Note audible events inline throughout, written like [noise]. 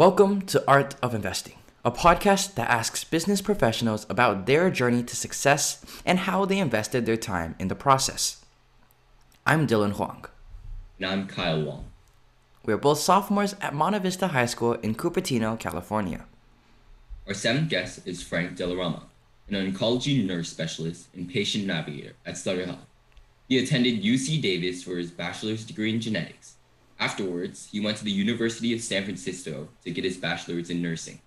Welcome to Art of Investing, a podcast that asks business professionals about their journey to success and how they invested their time in the process. I'm Dylan Huang. And I'm Kyle Wong. We're both sophomores at Monte Vista High School in Cupertino, California. Our seventh guest is Frank Delarama, an oncology nurse specialist and patient navigator at Sutter Health. He attended UC Davis for his bachelor's degree in genetics Afterwards, he went to the University of San Francisco to get his bachelor's in nursing.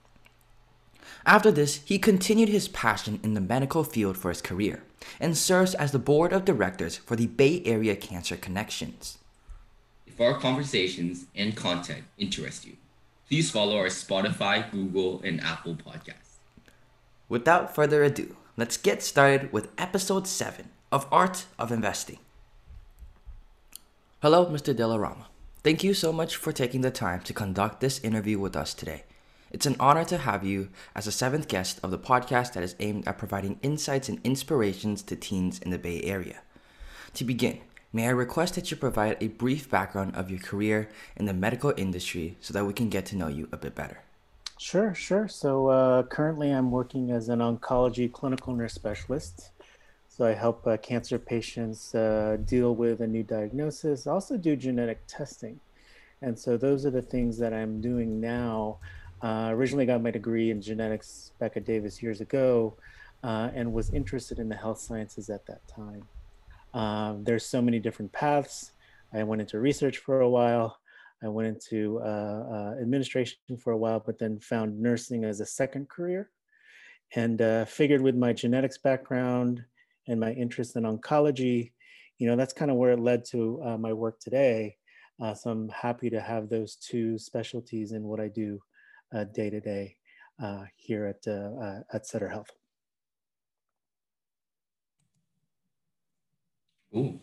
After this, he continued his passion in the medical field for his career and serves as the board of directors for the Bay Area Cancer Connections. If our conversations and content interest you, please follow our Spotify, Google, and Apple podcasts. Without further ado, let's get started with episode 7 of Art of Investing. Hello, Mr. Delarama. Thank you so much for taking the time to conduct this interview with us today. It's an honor to have you as a seventh guest of the podcast that is aimed at providing insights and inspirations to teens in the Bay Area. To begin, may I request that you provide a brief background of your career in the medical industry so that we can get to know you a bit better? Sure, sure. So uh, currently I'm working as an oncology clinical nurse specialist so I help uh, cancer patients uh, deal with a new diagnosis. Also do genetic testing. And so those are the things that I'm doing now. Uh, originally got my degree in genetics back at Davis years ago uh, and was interested in the health sciences at that time. Um, there's so many different paths. I went into research for a while. I went into uh, uh, administration for a while, but then found nursing as a second career and figured with my genetics background, and my interest in oncology, you know, that's kind of where it led to uh, my work today. Uh, so I'm happy to have those two specialties in what I do uh, day to day uh, here at, uh, at Sutter Health. Cool.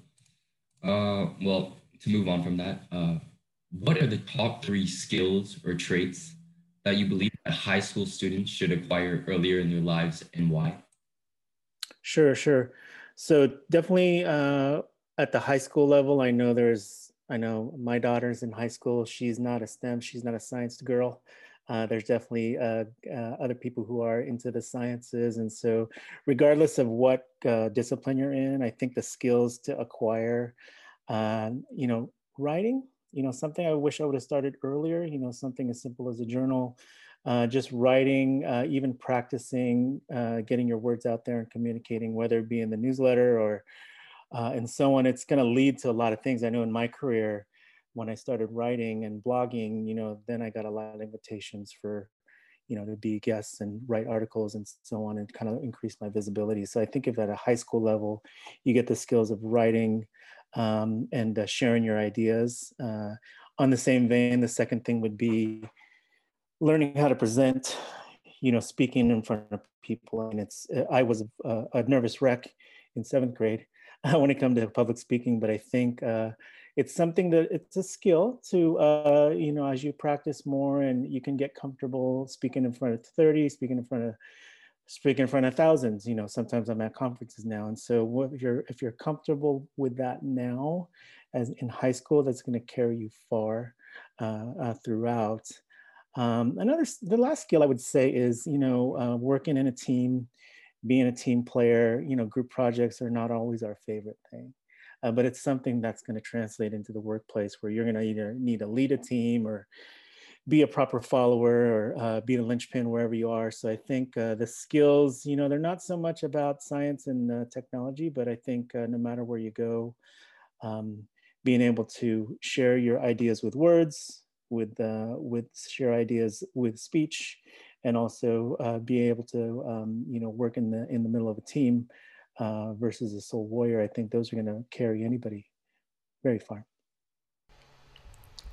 well, to move on from that, what are the top three skills or traits that you believe that high school students should acquire earlier in their lives and why? Sure, sure. So definitely uh, at the high school level, I know there's, I know my daughter's in high school. She's not a STEM, she's not a science girl. Uh, there's definitely uh, uh, other people who are into the sciences. And so regardless of what uh, discipline you're in, I think the skills to acquire, um, you know, writing, you know, something I wish I would have started earlier, you know, something as simple as a journal, uh, just writing, uh, even practicing, uh, getting your words out there and communicating, whether it be in the newsletter or uh, and so on. It's going to lead to a lot of things. I know in my career, when I started writing and blogging, you know, then I got a lot of invitations for, you know, to be guests and write articles and so on, and kind of increase my visibility. So I think if at a high school level, you get the skills of writing um, and uh, sharing your ideas. On the same vein, the second thing would be learning how to present, you know, speaking in front of people. And it's, uh, I was a, a nervous wreck in seventh grade [laughs] when it comes to public speaking, but I think uh, it's something that it's a skill to, uh, you know, as you practice more and you can get comfortable speaking in front of 30, speaking in front of, speaking in front of thousands, you know, sometimes I'm at conferences now. And so if you're, if you're comfortable with that now, as in high school, that's going to carry you far uh, uh, throughout. Um, another, the last skill I would say is, you know, uh, working in a team, being a team player, you know, group projects are not always our favorite thing. Uh, but it's something that's going to translate into the workplace where you're going to either need to lead a team or be a proper follower or uh, be the linchpin wherever you are. So I think uh, the skills, you know, they're not so much about science and uh, technology, but I think uh, no matter where you go, um, being able to share your ideas with words, with uh, with share ideas with speech, and also uh, be able to um, you know work in the in the middle of a team uh, versus a sole warrior. I think those are going to carry anybody very far.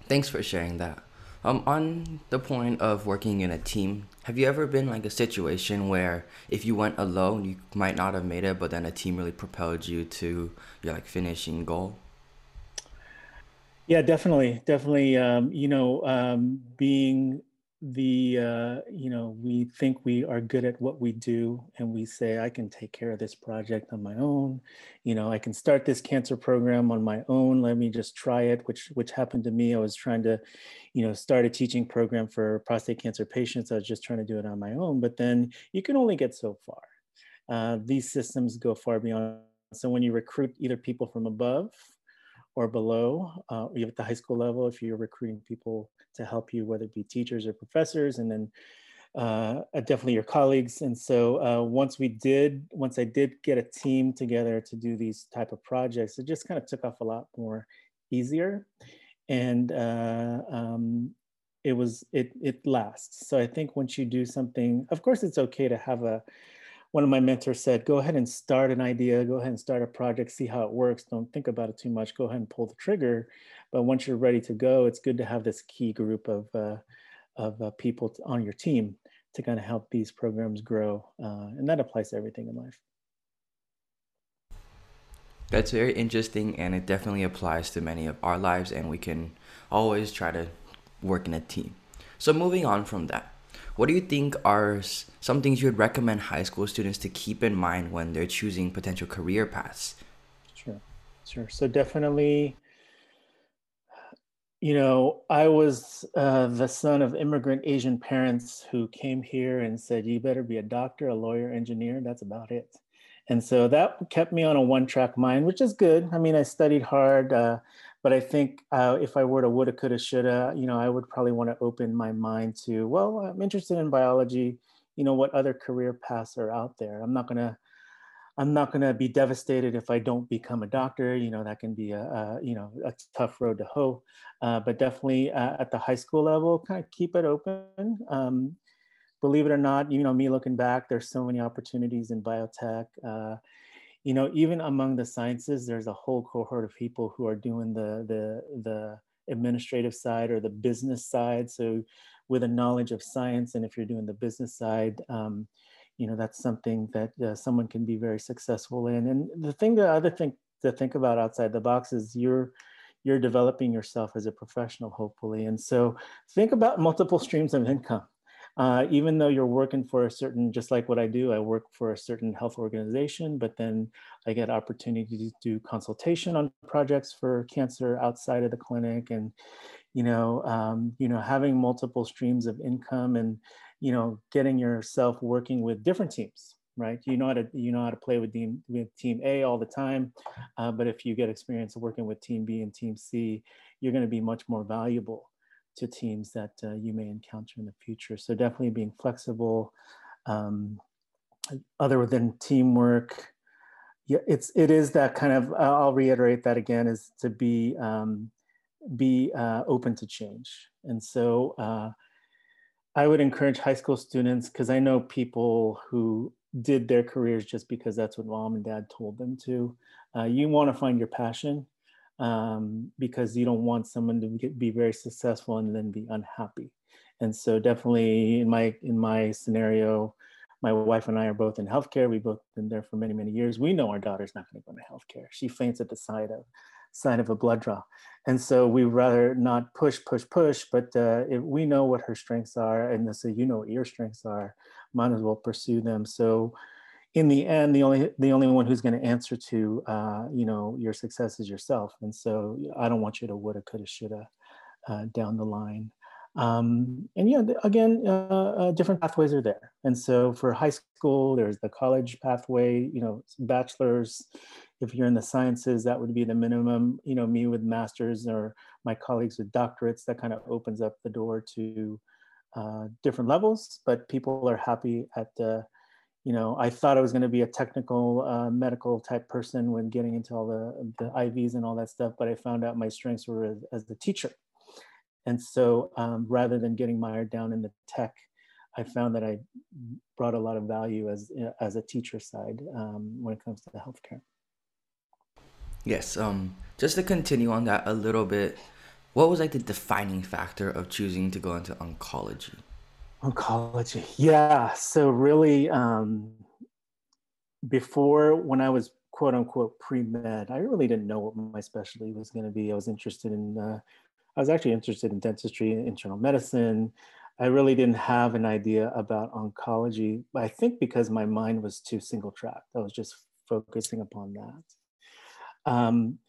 Thanks for sharing that. Um, on the point of working in a team, have you ever been like a situation where if you went alone, you might not have made it, but then a team really propelled you to your like finishing goal? Yeah, definitely, definitely. Um, you know, um, being the uh, you know we think we are good at what we do and we say i can take care of this project on my own. You know i can start this cancer program on my own. Let me just try it which which happened to me. I was trying to you know start a teaching program for prostate cancer patients. I was just trying to do it on my own but then you can only get so far. Uh, these systems go far beyond. So when you recruit either people from above or below, uh, you at the high school level, if you're recruiting people to help you, whether it be teachers or professors, and then uh, uh, definitely your colleagues. And so uh, once we did, once I did get a team together to do these type of projects, it just kind of took off a lot more easier. And uh, um, it was, it, it lasts. So I think once you do something, of course it's okay to have a, one of my mentors said, go ahead and start an idea, go ahead and start a project, see how it works. Don't think about it too much. Go ahead and pull the trigger. But once you're ready to go, it's good to have this key group of, uh, of uh, people on your team to kind of help these programs grow. Uh, and that applies to everything in life. That's very interesting, and it definitely applies to many of our lives, and we can always try to work in a team. So, moving on from that, what do you think are some things you would recommend high school students to keep in mind when they're choosing potential career paths? Sure, sure. So definitely, you know, I was uh, the son of immigrant Asian parents who came here and said, "You better be a doctor, a lawyer, engineer." That's about it. And so that kept me on a one-track mind, which is good. I mean, I studied hard. Uh, but I think uh, if I were to woulda, coulda, shoulda, you know, I would probably want to open my mind to, well, I'm interested in biology. You know, what other career paths are out there? I'm not gonna, I'm not gonna be devastated if I don't become a doctor. You know, that can be a, a you know a tough road to hoe. Uh, but definitely uh, at the high school level, kind of keep it open. Um, believe it or not, you know, me looking back, there's so many opportunities in biotech. You know, even among the sciences, there's a whole cohort of people who are doing the the the administrative side or the business side. So, with a knowledge of science, and if you're doing the business side, um, you know, that's something that uh, someone can be very successful in. And the thing, the other thing to think about outside the box is you're you're developing yourself as a professional, hopefully. And so, think about multiple streams of income uh, even though you're working for a certain, just like what I do, I work for a certain health organization, but then I get opportunity to do consultation on projects for cancer outside of the clinic, and you know, um, you know, having multiple streams of income, and you know, getting yourself working with different teams, right? You know how to you know how to play with team with team A all the time, uh, but if you get experience working with team B and team C, you're going to be much more valuable to teams that uh, you may encounter in the future. So definitely being flexible, um, other than teamwork. Yeah, it's it is that kind of. I'll reiterate that again is to be um, be uh, open to change. And so uh, I would encourage high school students because I know people who did their careers just because that's what mom and dad told them to. Uh, you want to find your passion um, because you don't want someone to be very successful and then be unhappy. And so definitely in my in my scenario, my wife and I are both in healthcare. We've both been there for many, many years. We know our daughter's not going to go into healthcare. She faints at the sight of sight of a blood draw. And so we rather not push, push, push, but uh, if we know what her strengths are, and so you know what your strengths are, might as well pursue them. So in the end, the only the only one who's going to answer to uh, you know your success is yourself. And so I don't want you to woulda, coulda, shoulda uh, down the line. Um, and yeah, again, uh, uh, different pathways are there. And so for high school, there's the college pathway. You know, bachelor's. If you're in the sciences, that would be the minimum. You know, me with masters or my colleagues with doctorates, that kind of opens up the door to uh, different levels. But people are happy at the you know, I thought I was going to be a technical uh, medical type person when getting into all the, the IVs and all that stuff, but I found out my strengths were as, as the teacher. And so um, rather than getting mired down in the tech, I found that I brought a lot of value as, as a teacher side um, when it comes to the healthcare. Yes, um, just to continue on that a little bit, what was like the defining factor of choosing to go into oncology? Oncology. Yeah. So really, um, before when I was quote unquote pre med, I really didn't know what my specialty was going to be. I was interested in, uh, I was actually interested in dentistry, and internal medicine. I really didn't have an idea about oncology. I think because my mind was too single tracked. I was just focusing upon that. Um,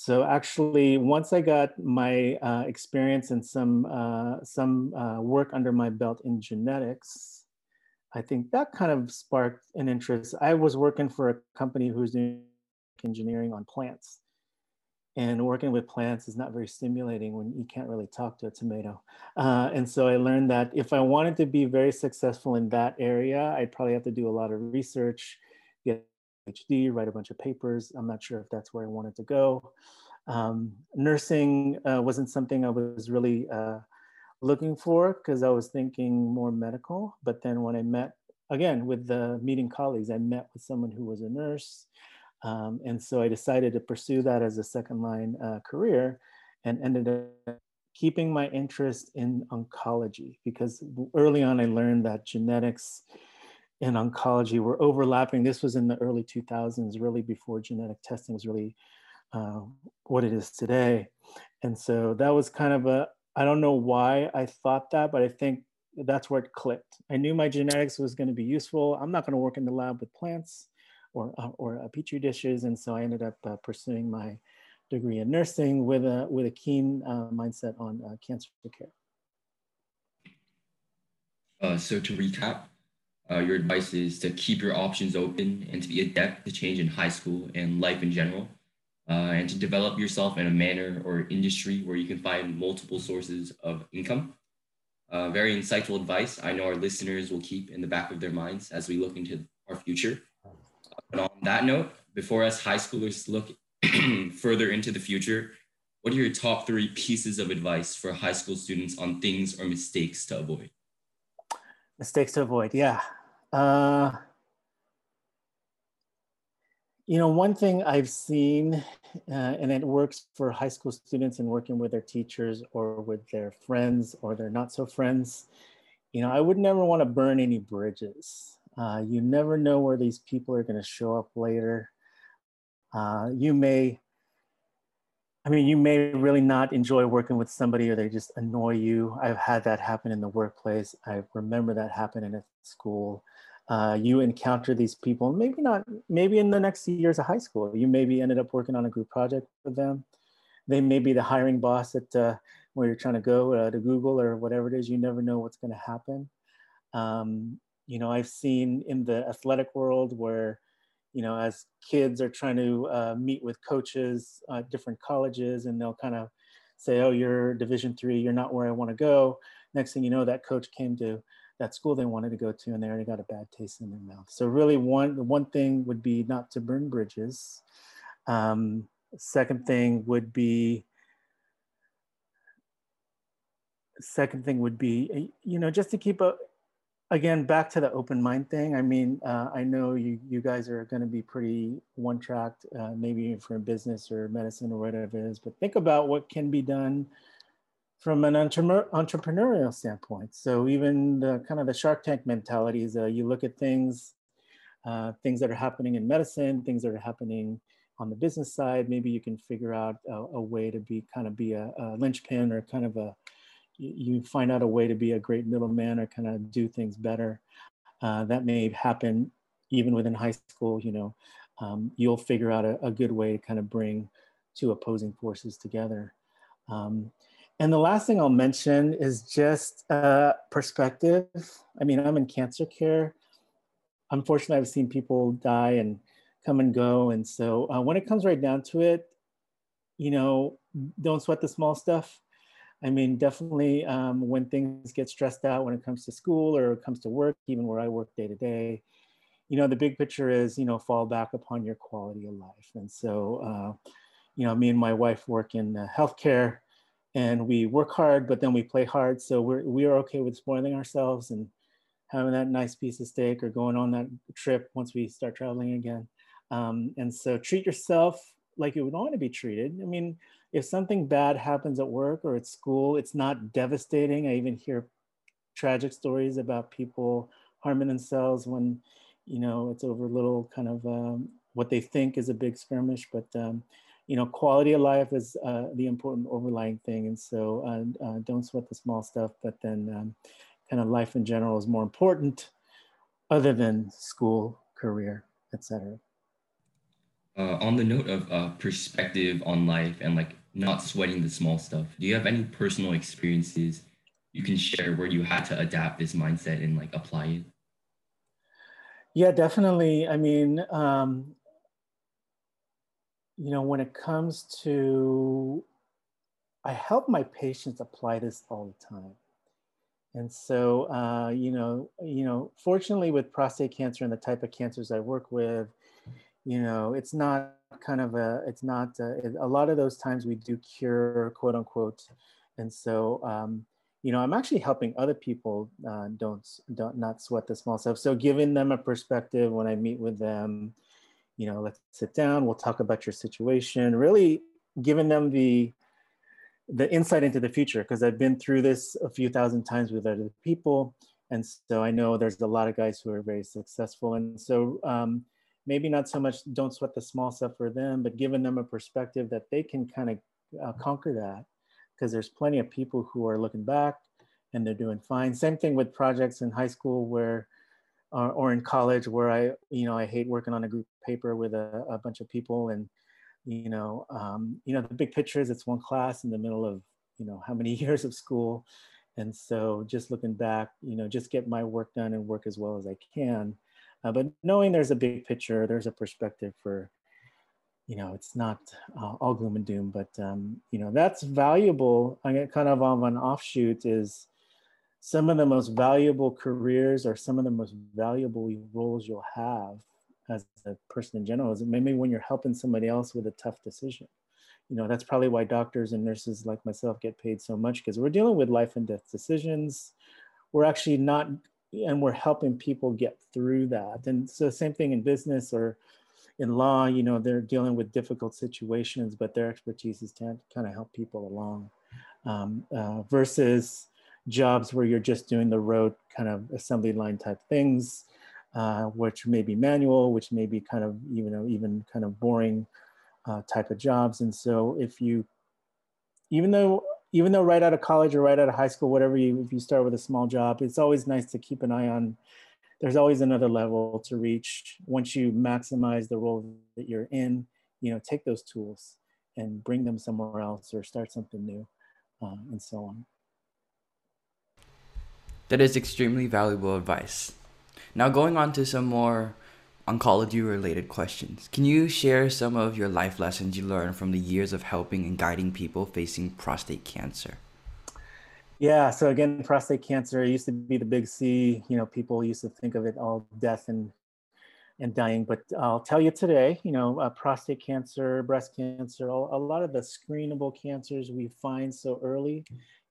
so actually, once I got my uh, experience and some uh, some uh, work under my belt in genetics, I think that kind of sparked an interest. I was working for a company who's doing engineering on plants, and working with plants is not very stimulating when you can't really talk to a tomato. Uh, and so I learned that if I wanted to be very successful in that area, I'd probably have to do a lot of research, get PhD, write a bunch of papers. I'm not sure if that's where I wanted to go. Um, nursing uh, wasn't something I was really uh, looking for because I was thinking more medical. But then when I met, again, with the meeting colleagues, I met with someone who was a nurse. Um, and so I decided to pursue that as a second line uh, career and ended up keeping my interest in oncology because early on I learned that genetics and oncology were overlapping. This was in the early 2000s, really before genetic testing was really uh, what it is today. And so that was kind of a, I don't know why I thought that, but I think that's where it clicked. I knew my genetics was going to be useful. I'm not going to work in the lab with plants or, uh, or uh, petri dishes. And so I ended up uh, pursuing my degree in nursing with a, with a keen uh, mindset on uh, cancer care. so to recap, uh, your advice is to keep your options open and to be adept to change in high school and life in general, uh, and to develop yourself in a manner or industry where you can find multiple sources of income. Uh, very insightful advice. I know our listeners will keep in the back of their minds as we look into our future. But on that note, before us high schoolers look [clears throat] further into the future, what are your top three pieces of advice for high school students on things or mistakes to avoid? Mistakes to avoid, yeah. Uh, you know, one thing I've seen, uh, and it works for high school students and working with their teachers or with their friends or their not so friends, you know, I would never want to burn any bridges. Uh, you never know where these people are going to show up later. Uh, you may I mean, you may really not enjoy working with somebody or they just annoy you. I've had that happen in the workplace. I remember that happening at school. Uh, you encounter these people, maybe not, maybe in the next years of high school, you maybe ended up working on a group project with them. They may be the hiring boss at uh, where you're trying to go uh, to Google or whatever it is. You never know what's going to happen. Um, you know, I've seen in the athletic world where you know, as kids are trying to uh, meet with coaches at different colleges and they'll kind of say, oh, you're division three, you're not where I want to go. Next thing you know, that coach came to that school they wanted to go to and they already got a bad taste in their mouth. So really one, one thing would be not to burn bridges. Um, second thing would be, second thing would be, you know, just to keep a, again, back to the open mind thing. I mean, uh, I know you you guys are going to be pretty one tracked, uh, maybe for business or medicine or whatever it is. But think about what can be done from an entre- entrepreneurial standpoint. So even the kind of the Shark Tank mentality is uh, you look at things, uh, things that are happening in medicine, things that are happening on the business side. Maybe you can figure out a, a way to be kind of be a, a linchpin or kind of a you find out a way to be a great middleman or kind of do things better. Uh, that may happen even within high school, you know, um, you'll figure out a, a, good way to kind of bring two opposing forces together. Um, and the last thing I'll mention is just uh, perspective. I mean, I'm in cancer care. Unfortunately, I've seen people die and come and go. And so uh, when it comes right down to it, you know, don't sweat the small stuff. I mean, definitely um, when things get stressed out when it comes to school or it comes to work, even where I work day to day, you know, the big picture is, you know, fall back upon your quality of life. And so, uh, you know, me and my wife work in uh, healthcare and we work hard, but then we play hard. So we're, we are okay with spoiling ourselves and having that nice piece of steak or going on that trip once we start traveling again. Um, and so treat yourself like you would want to be treated. I mean, if something bad happens at work or at school, it's not devastating. I even hear tragic stories about people harming themselves when, you know, it's over little kind of um, what they think is a big skirmish. But, um, you know, quality of life is uh, the important overlying thing. And so uh, uh, don't sweat the small stuff, but then um, kind of life in general is more important other than school, career, etc. Uh, on the note of uh, perspective on life and like not sweating the small stuff, do you have any personal experiences you can share where you had to adapt this mindset and like apply it? Yeah, definitely. I mean, um, you know, when it comes to, I help my patients apply this all the time. And so, uh, you know, you know, fortunately with prostate cancer and the type of cancers I work with, you know, it's not kind of a, it's not a, uh, a lot of those times we do cure, quote unquote. And so, um, you know, I'm actually helping other people uh, don't don't not sweat the small stuff. So giving them a perspective when I meet with them, you know, let's sit down, we'll talk about your situation, really giving them the the insight into the future because I've been through this a few thousand times with other people. And so I know there's a lot of guys who are very successful. And so um, maybe not so much don't sweat the small stuff for them, but giving them a perspective that they can kind of uh, conquer that because there's plenty of people who are looking back and they're doing fine. Same thing with projects in high school where uh, or in college where I, you know, I hate working on a group paper with a, a bunch of people and, you know, um, you know, the big picture is it's one class in the middle of, you know, how many [laughs] years of school. And so just looking back, you know, just get my work done and work as well as I can. Uh, but knowing there's a big picture, there's a perspective for, you know, it's not uh, all gloom and doom, but, um, you know, that's valuable. I mean, kind of on an offshoot is, some of the most valuable careers or some of the most valuable roles you'll have as a person in general is maybe when you're helping somebody else with a tough decision. You know, that's probably why doctors and nurses like myself get paid so much because we're dealing with life and death decisions. We're actually not, and we're helping people get through that. And so, same thing in business or in law, you know, they're dealing with difficult situations, but their expertise is to kind of help people along um, uh, versus jobs where you're just doing the road kind of assembly line type things, uh, which may be manual, which may be kind of, you know, even kind of boring uh, type of jobs. And so if you, even though, even though right out of college or right out of high school, whatever you, if you start with a small job, it's always nice to keep an eye on, there's always another level to reach. Once you maximize the role that you're in, you know, take those tools and bring them somewhere else or start something new uh, and so on. That is extremely valuable advice. Now, going on to some more oncology related questions. Can you share some of your life lessons you learned from the years of helping and guiding people facing prostate cancer? Yeah, so again, prostate cancer used to be the big C. You know, people used to think of it all death and and dying. But I'll tell you today, you know, uh, prostate cancer, breast cancer, all, a lot of the screenable cancers we find so early,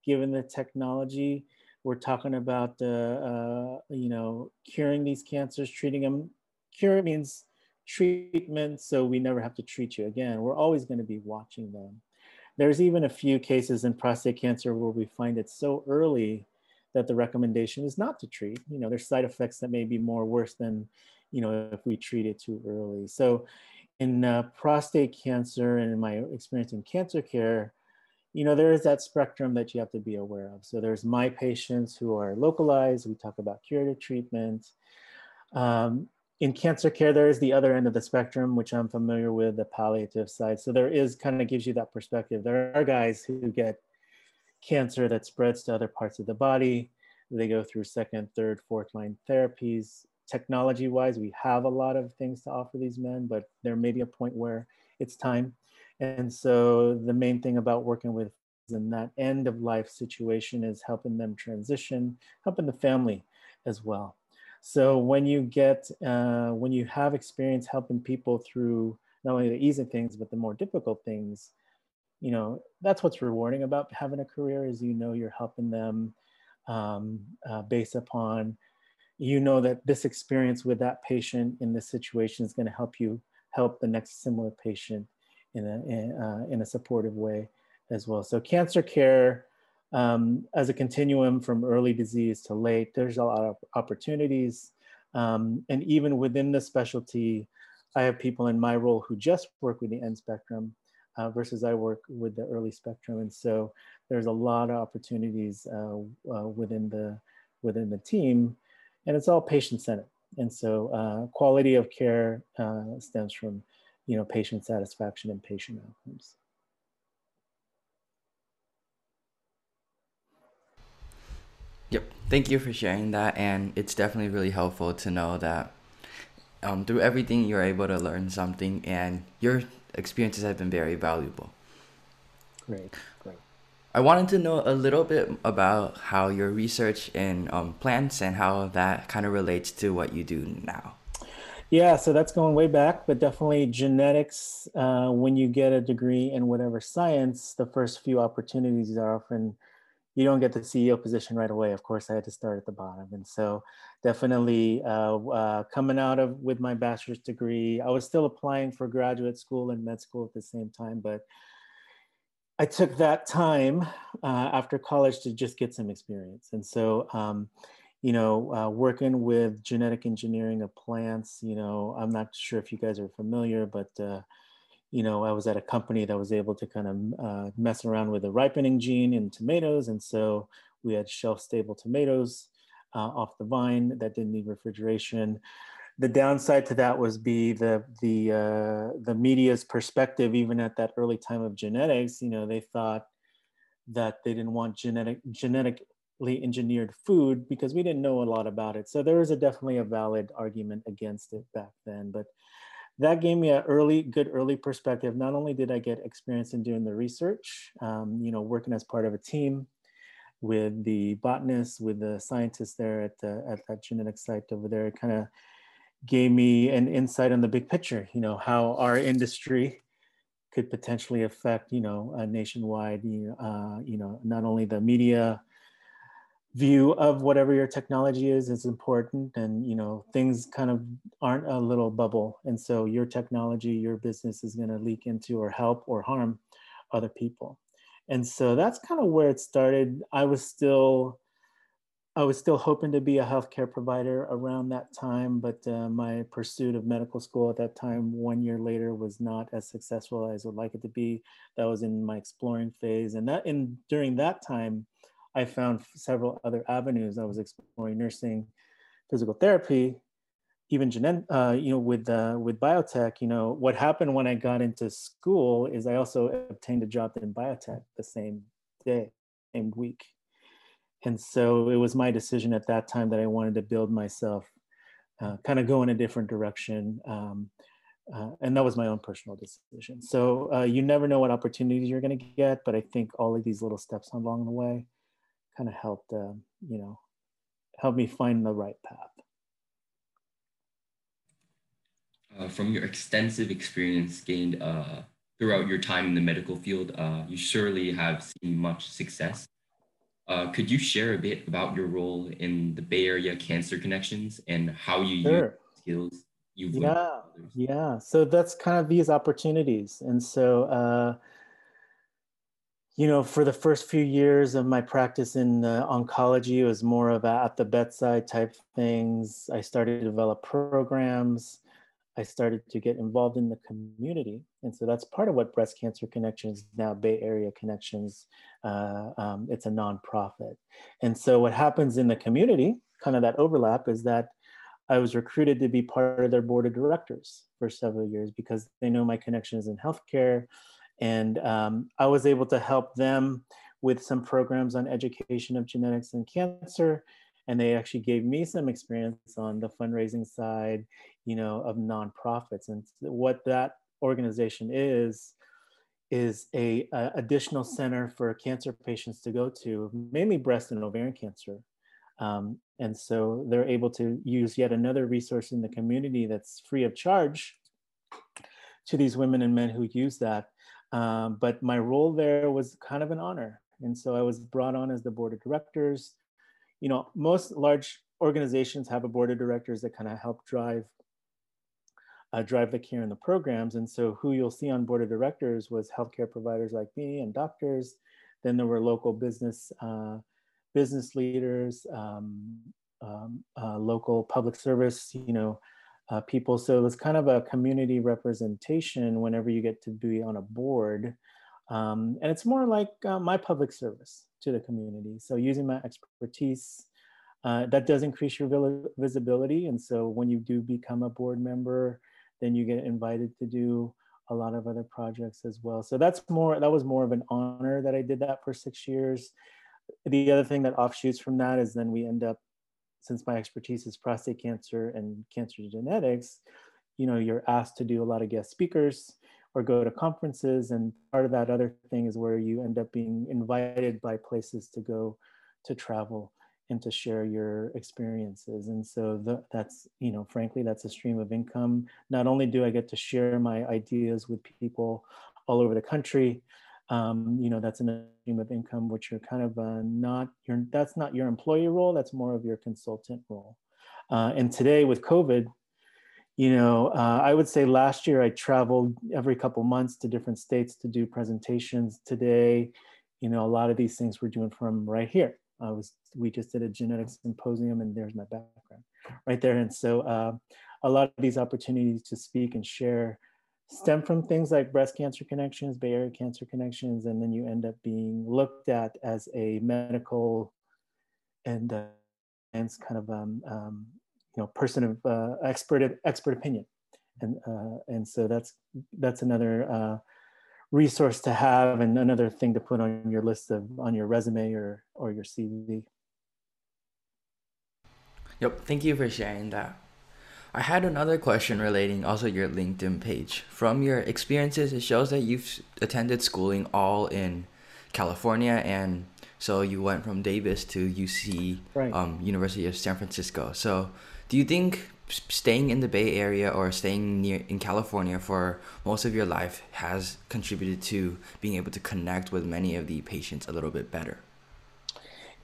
given the technology, we're talking about, uh, uh, you know, curing these cancers, treating them. Cure means treatment, so we never have to treat you again. We're always going to be watching them. There's even a few cases in prostate cancer where we find it so early that the recommendation is not to treat. You know, there's side effects that may be more worse than, you know, if we treat it too early. So in uh, prostate cancer and in my experience in cancer care, you know, there is that spectrum that you have to be aware of. So there's my patients who are localized. We talk about curative treatment. Um, in cancer care, there is the other end of the spectrum, which I'm familiar with, the palliative side. So there is kind of gives you that perspective. There are guys who get cancer that spreads to other parts of the body. They go through second, third, fourth line therapies. Technology wise, we have a lot of things to offer these men, but there may be a point where it's time and so the main thing about working with in that end of life situation is helping them transition, helping the family as well. So when you get, uh, when you have experience helping people through not only the easy things, but the more difficult things, you know, that's what's rewarding about having a career is you know you're helping them um, uh, based upon, you know that this experience with that patient in this situation is gonna help you help the next similar patient in a, in, uh, in a supportive way as well. So cancer care um, as a continuum from early disease to late, there's a lot of opportunities. Um, and even within the specialty, I have people in my role who just work with the end spectrum. uh, versus I work with the early spectrum. And so there's a lot of opportunities uh, uh, within the within the team, and it's all patient centered. And so uh, quality of care uh, stems from, you know, patient satisfaction and patient outcomes. Yep. Thank you for sharing that. And it's definitely really helpful to know that um, through everything, you're able to learn something, and your experiences have been very valuable. Great, great. I wanted to know a little bit about how your research in um, plants and how that kind of relates to what you do now. Yeah, so that's going way back, but definitely genetics. Uh, when you get a degree in whatever science, the first few opportunities are often you don't get the CEO position right away. Of course, I had to start at the bottom, and so definitely uh, uh, coming out of with my bachelor's degree, I was still applying for graduate school and med school at the same time, but I took that time uh, after college to just get some experience, and so. Um, you know, uh, working with genetic engineering of plants, you know, I'm not sure if you guys are familiar, but uh, you know, I was at a company that was able to kind of uh, mess around with the ripening gene in tomatoes. And so we had shelf stable tomatoes uh, off the vine that didn't need refrigeration. The downside to that was be the the uh, the media's perspective, even at that early time of genetics. You know, they thought that they didn't want genetic genetically engineered food because we didn't know a lot about it. So there was a definitely a valid argument against it back then. But that gave me a early, good early perspective. Not only did I get experience in doing the research, um, you know, working as part of a team with the botanists, with the scientists there at, the, at that genetic site over there, kind of gave me an insight on the big picture, you know, how our industry could potentially affect, you know, a nationwide, uh, you know, not only the media view of whatever your technology is is important and you know things kind of aren't a little bubble and so your technology your business is going to leak into or help or harm other people. And so that's kind of where it started. I was still i was still hoping to be a healthcare provider around that time but uh, my pursuit of medical school at that time one year later was not as successful as i would like it to be. That was in my exploring phase and that in during that time I found several other avenues. I was exploring nursing, physical therapy, even uh, you know, with uh, with biotech. You know, what happened when I got into school is I also obtained a job in biotech the same day, same week, and so it was my decision at that time that I wanted to build myself, uh, kind of go in a different direction. Um, uh, and that was my own personal decision. So uh, you never know what opportunities you're going to get, but I think all of these little steps along the way kind of helped, uh, you know, help me find the right path. Uh, from your extensive experience gained uh, throughout your time in the medical field, uh, you surely have seen much success. Uh, could you share a bit about your role in the Bay Area Cancer Connections and how you sure. use skills you've learned? Yeah, yeah. So that's kind of these opportunities, and so uh, you know, for the first few years of my practice in uh, oncology, it was more of at the bedside type things. I started to develop programs. I started to get involved in the community. And so that's part of what Breast Cancer Connections, now Bay Area Connections, uh, um, it's a nonprofit. And so what happens in the community, kind of that overlap, is that I was recruited to be part of their board of directors for several years because they know my connections in healthcare and um, I was able to help them with some programs on education of genetics and cancer. And they actually gave me some experience on the fundraising side, you know, of nonprofits. And what that organization is, is a, a additional center for cancer patients to go to, mainly breast and ovarian cancer. Um, and so they're able to use yet another resource in the community that's free of charge to these women and men who use that um, but my role there was kind of an honor. And so I was brought on as the board of directors. You know, most large organizations have a board of directors that kind of help drive uh, drive the care in the programs. And so who you'll see on board of directors was healthcare providers like me and doctors. Then there were local business uh, business leaders, um, um, uh, local public service, you know, uh, people. So it's kind of a community representation whenever you get to be on a board. Um, and it's more like uh, my public service to the community. So using my expertise, uh, that does increase your visibility. And so when you do become a board member, then you get invited to do a lot of other projects as well. So that's more, that was more of an honor that I did that for six years. The other thing that offshoots from that is then we end up, since my expertise is prostate cancer and cancer genetics, you know, you're asked to do a lot of guest speakers or go to conferences. And part of that other thing is where you end up being invited by places to go to travel and to share your experiences. And so the, that's, you know, frankly, that's a stream of income. Not only do I get to share my ideas with people all over the country, um, you know, that's a stream of income, which you're kind of uh, not, your, that's not your employee role, that's more of your consultant role. Uh, and today with COVID, you know, uh, I would say last year I traveled every couple months to different states to do presentations. Today, you know, a lot of these things we're doing from right here I was we just did a genetics symposium, and there's my background right there. And so uh, a lot of these opportunities to speak and share stem from things like breast cancer connections, Bay Area cancer connections, and then you end up being looked at as a medical and uh, and kind of um, um, you know person of uh, expert expert opinion, and uh, and so that's that's another uh, resource to have and another thing to put on your list of on your resume or or your CV. Yep, thank you for sharing that. I had another question relating also your LinkedIn page. From your experiences, it shows that you've attended schooling all in California, and so you went from Davis to UC, right. um, University of San Francisco. So, do you think staying in the Bay Area or staying near in California for most of your life has contributed to being able to connect with many of the patients a little bit better.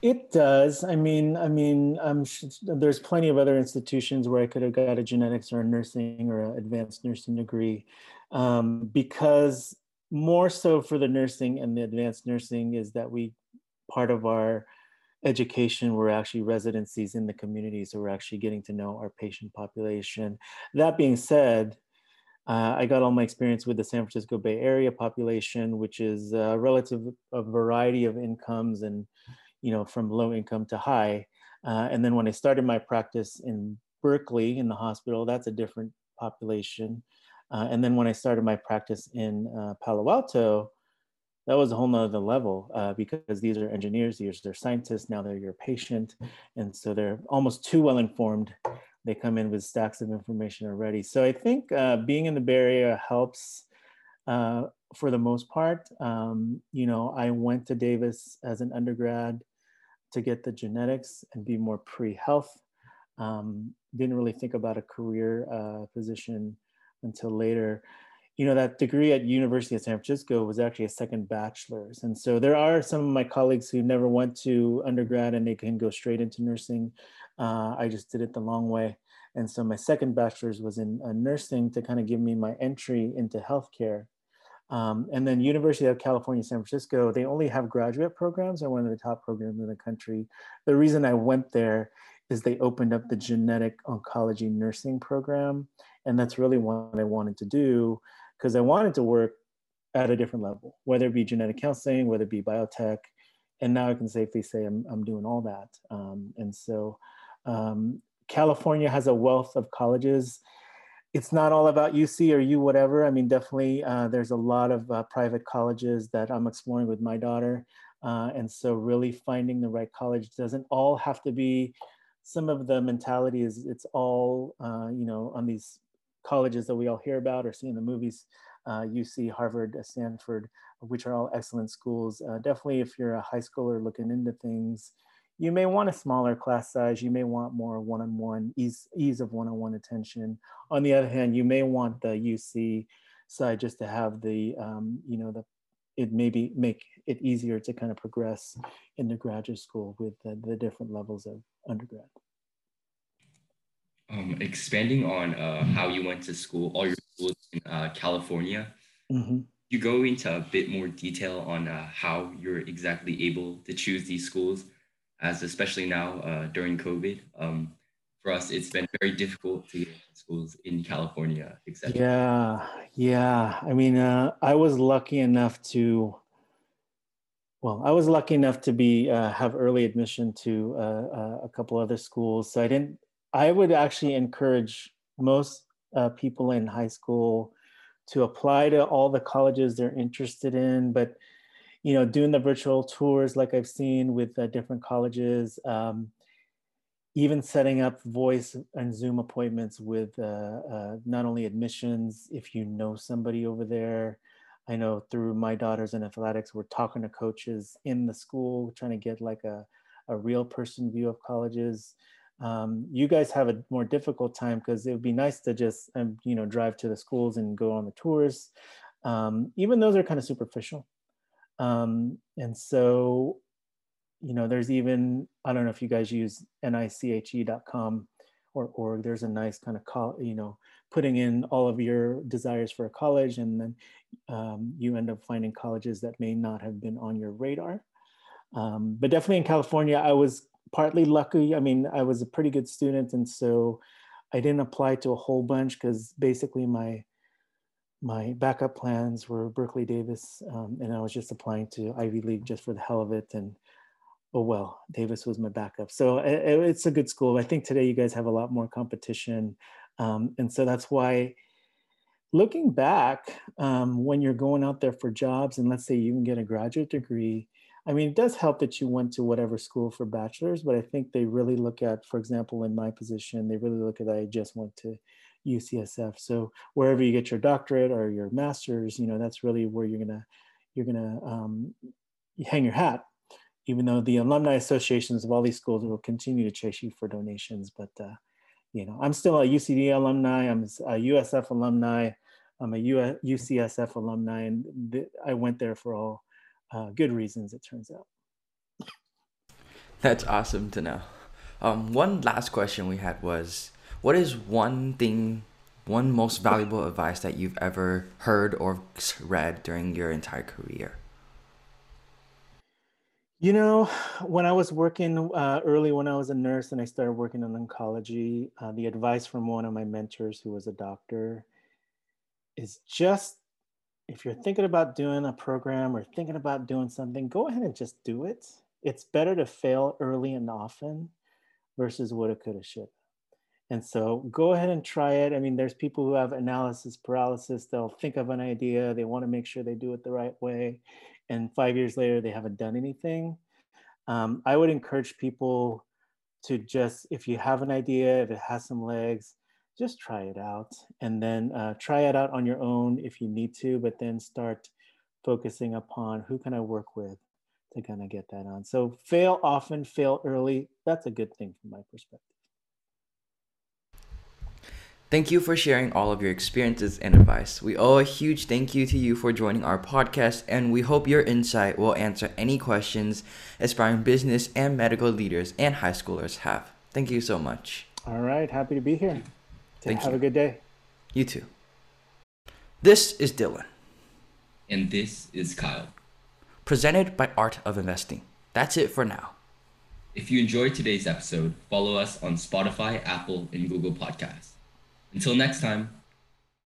It does. I mean, I mean, there's plenty of other institutions where I could have got a genetics or a nursing or an advanced nursing degree, um, because more so for the nursing and the advanced nursing is that we part of our education were actually residencies in the community. So we're actually getting to know our patient population. That being said, uh, I got all my experience with the San Francisco Bay Area population, which is a relative a variety of incomes and, you know, from low income to high. Uh, and then when I started my practice in Berkeley in the hospital, that's a different population. Uh, and then when I started my practice in uh, Palo Alto, that was a whole nother level uh, because these are engineers, these are scientists, now they're your patient. And so they're almost too well informed. They come in with stacks of information already. So I think uh, being in the Bay Area helps uh, for the most part. Um, you know, I went to Davis as an undergrad to get the genetics and be more pre-health. Um, didn't really think about a career uh, position until later you know, that degree at University of San Francisco was actually a second bachelor's. And so there are some of my colleagues who never went to undergrad and they can go straight into nursing. Uh, I just did it the long way. And so my second bachelor's was in uh, nursing to kind of give me my entry into healthcare. Um, and then University of California, San Francisco, they only have graduate programs. They're one of the top programs in the country. The reason I went there is they opened up the genetic oncology nursing program. And that's really what I wanted to do because I wanted to work at a different level, whether it be genetic counseling, whether it be biotech. And now I can safely say I'm, I'm doing all that. Um, and so um, California has a wealth of colleges. It's not all about UC or you whatever. I mean, definitely uh, there's a lot of uh, private colleges that I'm exploring with my daughter. Uh, and so really finding the right college doesn't all have to be, some of the mentality is it's all, uh, you know, on these colleges that we all hear about or see in the movies, uh, UC, Harvard, Stanford, which are all excellent schools. Uh, definitely, if you're a high schooler looking into things, you may want a smaller class size. You may want more one-on-one ease, ease of one-on-one attention. On the other hand, you may want the UC side just to have the, um, you know, the it maybe make it easier to kind of progress into graduate school with the, the different levels of undergrad. Um, expanding on uh, how you went to school, all your schools in uh, California, mm-hmm. you go into a bit more detail on uh, how you're exactly able to choose these schools, as especially now uh, during COVID. Um, for us, it's been very difficult to get schools in California, etc. Yeah, yeah. I mean, uh, I was lucky enough to. Well, I was lucky enough to be uh, have early admission to uh, uh a couple other schools, so I didn't. I would actually encourage most uh, people in high school to apply to all the colleges they're interested in, but you know, doing the virtual tours like I've seen with uh, different colleges. Um, even setting up voice and Zoom appointments with uh, uh, not only admissions, if you know somebody over there. I know through my daughters in athletics, we're talking to coaches in the school, trying to get like a, a real person view of colleges. Um, you guys have a more difficult time because it would be nice to just, um, you know, drive to the schools and go on the tours. Um, even those are kind of superficial. Um, and so you know, there's even, I don't know if you guys use niche.com or org, there's a nice kind of, call, you know, putting in all of your desires for a college and then um, you end up finding colleges that may not have been on your radar. Um, but definitely in California, I was partly lucky. I mean, I was a pretty good student. And so I didn't apply to a whole bunch because basically my, my backup plans were Berkeley Davis, um, and I was just applying to Ivy League just for the hell of it. And oh well, Davis was my backup. So it, it's a good school. I think today you guys have a lot more competition. Um, and so that's why looking back, um, when you're going out there for jobs and let's say you can get a graduate degree, I mean, it does help that you went to whatever school for bachelor's, but I think they really look at, for example, in my position, they really look at I just went to UCSF. So wherever you get your doctorate or your master's, you know, that's really where you're gonna you're gonna um, hang your hat even though the alumni associations of all these schools will continue to chase you for donations. But, uh, you know, I'm still a UCD alumni, I'm a USF alumni, I'm a UCSF alumni, and th- I went there for all uh, good reasons, it turns out. That's awesome to know. Um, one last question we had was what is one thing, one most valuable advice that you've ever heard or read during your entire career? You know, when I was working uh, early, when I was a nurse and I started working in oncology, uh, the advice from one of my mentors who was a doctor is just if you're thinking about doing a program or thinking about doing something, go ahead and just do it. It's better to fail early and often versus what it coulda, shoulda. And so go ahead and try it. I mean, there's people who have analysis paralysis. They'll think of an idea, they want to make sure they do it the right way. And five years later they haven't done anything. Um, i would encourage people to just if you have an idea if it has some legs just try it out. And then uh, try it out on your own if you need to but then start focusing upon who can i work with to kind of get that on. So fail often fail early. That's a good thing from my perspective Thank you for sharing all of your experiences and advice. We owe a huge thank you to you for joining our podcast, and we hope your insight will answer any questions aspiring business and medical leaders and high schoolers have. Thank you so much. All right, happy to be here. Thank you. have you. a good day. You too. This is Dylan. And this is Kyle. Presented by Art of Investing. That's it for now. If you enjoyed today's episode, follow us on Spotify, Apple, and Google Podcasts. Until next time.